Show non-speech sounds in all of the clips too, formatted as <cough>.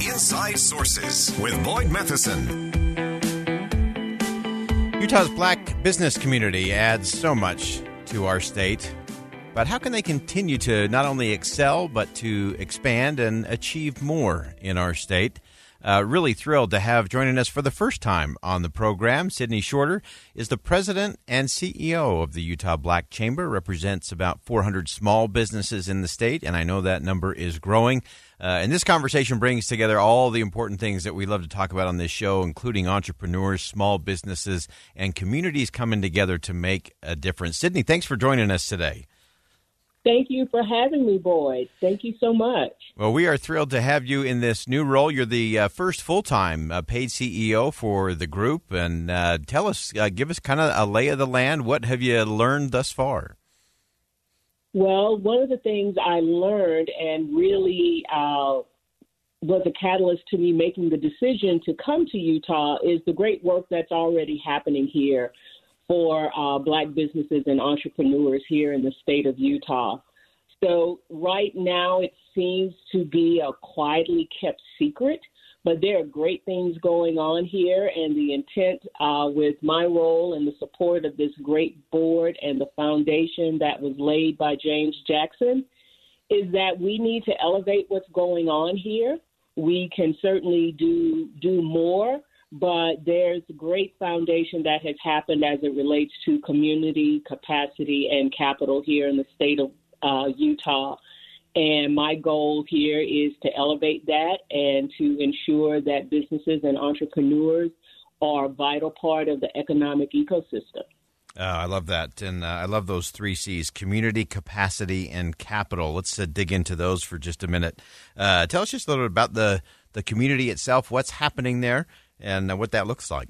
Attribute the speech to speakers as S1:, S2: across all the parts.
S1: Inside Sources with Boyd Matheson.
S2: Utah's black business community adds so much to our state. But how can they continue to not only excel, but to expand and achieve more in our state? Uh, really thrilled to have joining us for the first time on the program. Sydney Shorter is the president and CEO of the Utah Black Chamber, represents about 400 small businesses in the state, and I know that number is growing. Uh, and this conversation brings together all the important things that we love to talk about on this show, including entrepreneurs, small businesses, and communities coming together to make a difference. Sydney, thanks for joining us today.
S3: Thank you for having me, Boyd. Thank you so much.
S2: Well, we are thrilled to have you in this new role. You're the uh, first full time uh, paid CEO for the group. And uh, tell us, uh, give us kind of a lay of the land. What have you learned thus far?
S3: Well, one of the things I learned and really uh, was a catalyst to me making the decision to come to Utah is the great work that's already happening here for uh, black businesses and entrepreneurs here in the state of Utah. So, right now, it seems to be a quietly kept secret, but there are great things going on here. And the intent uh, with my role and the support of this great board and the foundation that was laid by James Jackson is that we need to elevate what's going on here. We can certainly do do more but there's great foundation that has happened as it relates to community capacity and capital here in the state of uh, Utah. And my goal here is to elevate that and to ensure that businesses and entrepreneurs are a vital part of the economic ecosystem.
S2: Uh, I love that. And uh, I love those three C's community, capacity, and capital. Let's uh, dig into those for just a minute. Uh, tell us just a little bit about the, the community itself, what's happening there, and uh, what that looks like.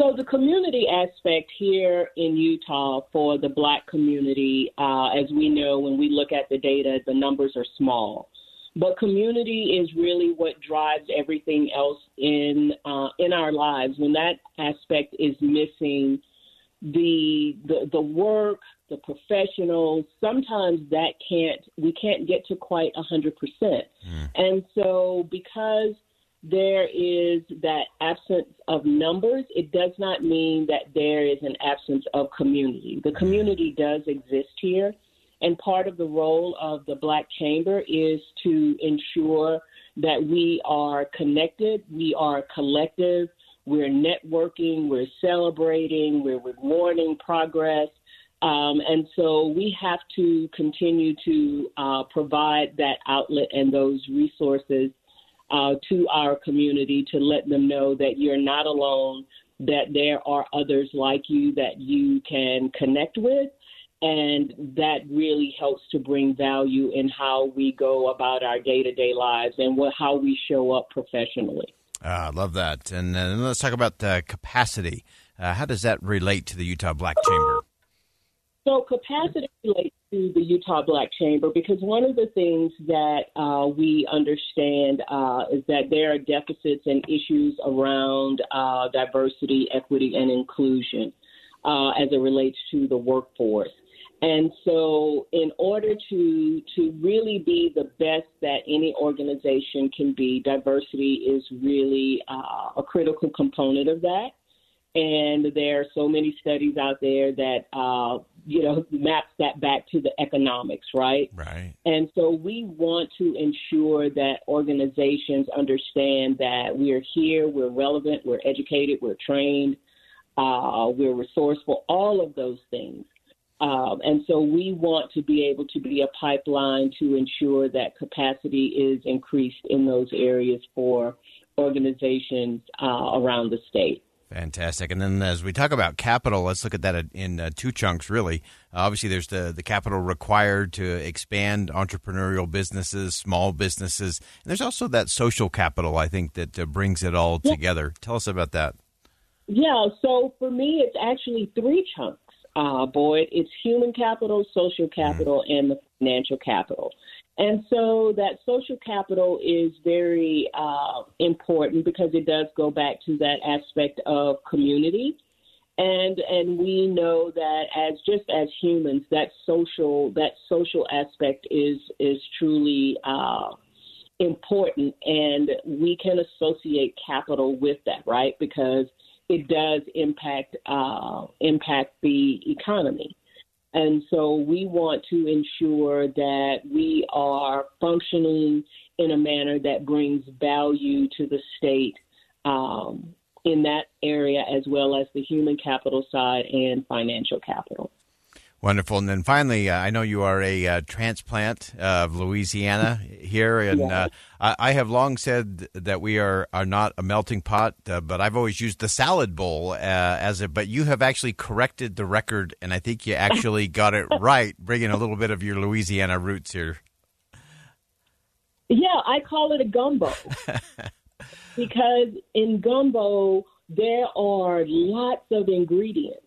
S3: So, the community aspect here in Utah for the black community, uh, as we know when we look at the data, the numbers are small. But community is really what drives everything else in uh, in our lives. When that aspect is missing, the, the the work, the professionals, sometimes that can't we can't get to quite a hundred percent. Mm. And so because there is that absence of numbers, it does not mean that there is an absence of community. The community does exist here, and part of the role of the Black Chamber is to ensure that we are connected, we are collective, we're networking, we're celebrating, we're rewarding progress. Um, and so we have to continue to uh, provide that outlet and those resources uh, to our community to let them know that you're not alone, that there are others like you that you can connect with. And that really helps to bring value in how we go about our day to day lives and what, how we show up professionally.
S2: Uh, I love that. And uh, let's talk about uh, capacity. Uh, how does that relate to the Utah Black Chamber?
S3: So, capacity relates to the Utah Black Chamber because one of the things that uh, we understand uh, is that there are deficits and issues around uh, diversity, equity, and inclusion uh, as it relates to the workforce. And so, in order to to really be the best that any organization can be, diversity is really uh, a critical component of that. And there are so many studies out there that uh, you know, maps that back to the economics, right?
S2: Right.
S3: And so we want to ensure that organizations understand that we are here, we're relevant, we're educated, we're trained, uh, we're resourceful, all of those things. Um, and so we want to be able to be a pipeline to ensure that capacity is increased in those areas for organizations uh, around the state.
S2: Fantastic. And then as we talk about capital, let's look at that in uh, two chunks, really. Uh, obviously, there's the, the capital required to expand entrepreneurial businesses, small businesses. And there's also that social capital, I think, that uh, brings it all yeah. together. Tell us about that.
S3: Yeah, so for me, it's actually three chunks, uh, Boyd. It's human capital, social mm-hmm. capital, mm. and the financial capital. And so that social capital is very uh, important because it does go back to that aspect of community. And and we know that as just as humans, that social that social aspect is is truly uh, important, and we can associate capital with that, right? Because it does impact uh, impact the economy. And so we want to ensure that we are functioning in a manner that brings value to the state um, in that area, as well as the human capital side and financial capital.
S2: Wonderful. And then finally, uh, I know you are a uh, transplant of Louisiana here, and yeah. uh, I, I, have long said that we are, are not a melting pot, uh, but I've always used the salad bowl uh, as a. But you have actually corrected the record, and I think you actually <laughs> got it right, bringing a little bit of your Louisiana roots here.
S3: Yeah, I call it a gumbo <laughs> because in gumbo there are lots of ingredients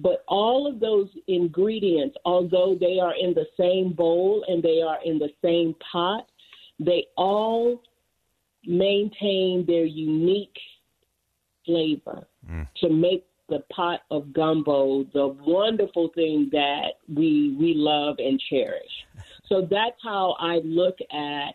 S3: but all of those ingredients, although they are in the same bowl and they are in the same pot, they all maintain their unique flavor mm. to make the pot of gumbo the wonderful thing that we we love and cherish. So that's how I look at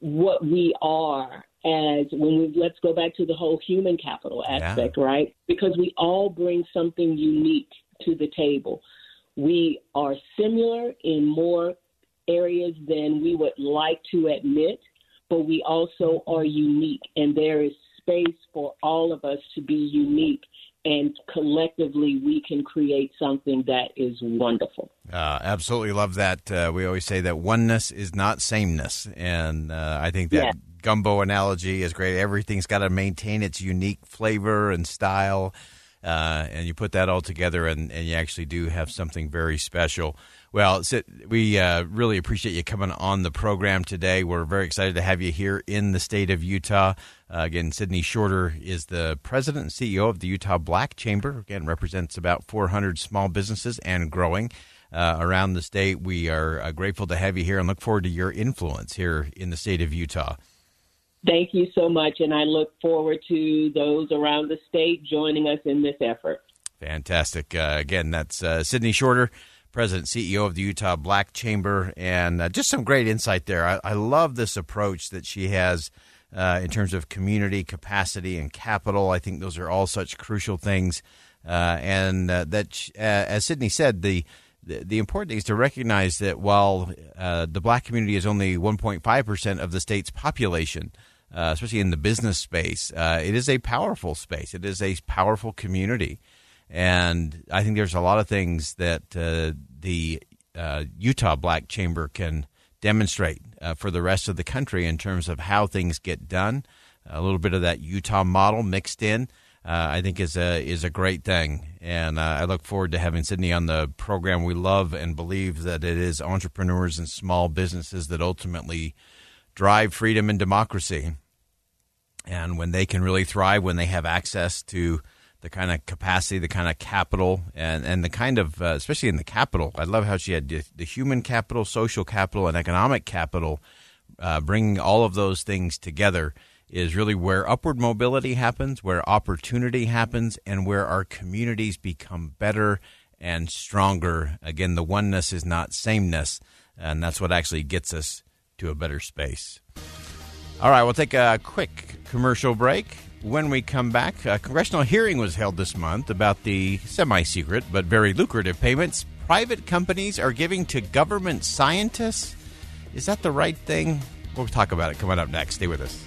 S3: what we are as when we let's go back to the whole human capital aspect, yeah. right? Because we all bring something unique to the table. We are similar in more areas than we would like to admit, but we also are unique, and there is space for all of us to be unique. And collectively, we can create something that is wonderful.
S2: Uh, absolutely love that. Uh, we always say that oneness is not sameness, and uh, I think that yeah gumbo analogy is great. Everything's got to maintain its unique flavor and style. Uh, and you put that all together, and, and you actually do have something very special. Well, we uh, really appreciate you coming on the program today. We're very excited to have you here in the state of Utah. Uh, again, Sydney Shorter is the president and CEO of the Utah Black Chamber. Again, represents about 400 small businesses and growing uh, around the state. We are uh, grateful to have you here and look forward to your influence here in the state of Utah.
S3: Thank you so much, and I look forward to those around the state joining us in this effort.
S2: Fantastic. Uh, again, that's uh, Sydney Shorter, President CEO of the Utah Black Chamber, and uh, just some great insight there. I, I, love this approach that she has uh, in terms of community capacity and capital. I think those are all such crucial things, uh, and uh, that, as Sydney said, the the, important thing is to recognize that while the black community is only 1.5% of the state's population, uh, especially in the business space, uh, it is a powerful space. It is a powerful community. And I think there's a lot of things that uh, the uh, Utah Black Chamber can demonstrate uh, for the rest of the country in terms of how things get done. A little bit of that Utah model mixed in. Uh, I think is a is a great thing, and I look forward to having Sydney on the program. We love and believe that it is entrepreneurs and small businesses that ultimately drive freedom and democracy. And when they can really thrive, when they have access to the kind of capacity, the kind of capital, and, and the kind of, uh, especially in the capital, I love how she had the, the human capital, social capital, and economic capital, uh, bringing all of those things together is really where upward mobility happens, where opportunity happens, and where our communities become better and stronger. Again, the oneness is not sameness, and that's what actually gets us to a better space. All right, we'll take a quick commercial break. When we come back, a congressional hearing was held this month about the semi secret but very lucrative payments private companies are giving to government scientists. Is that the right thing? We'll talk about it coming up next. Stay with us.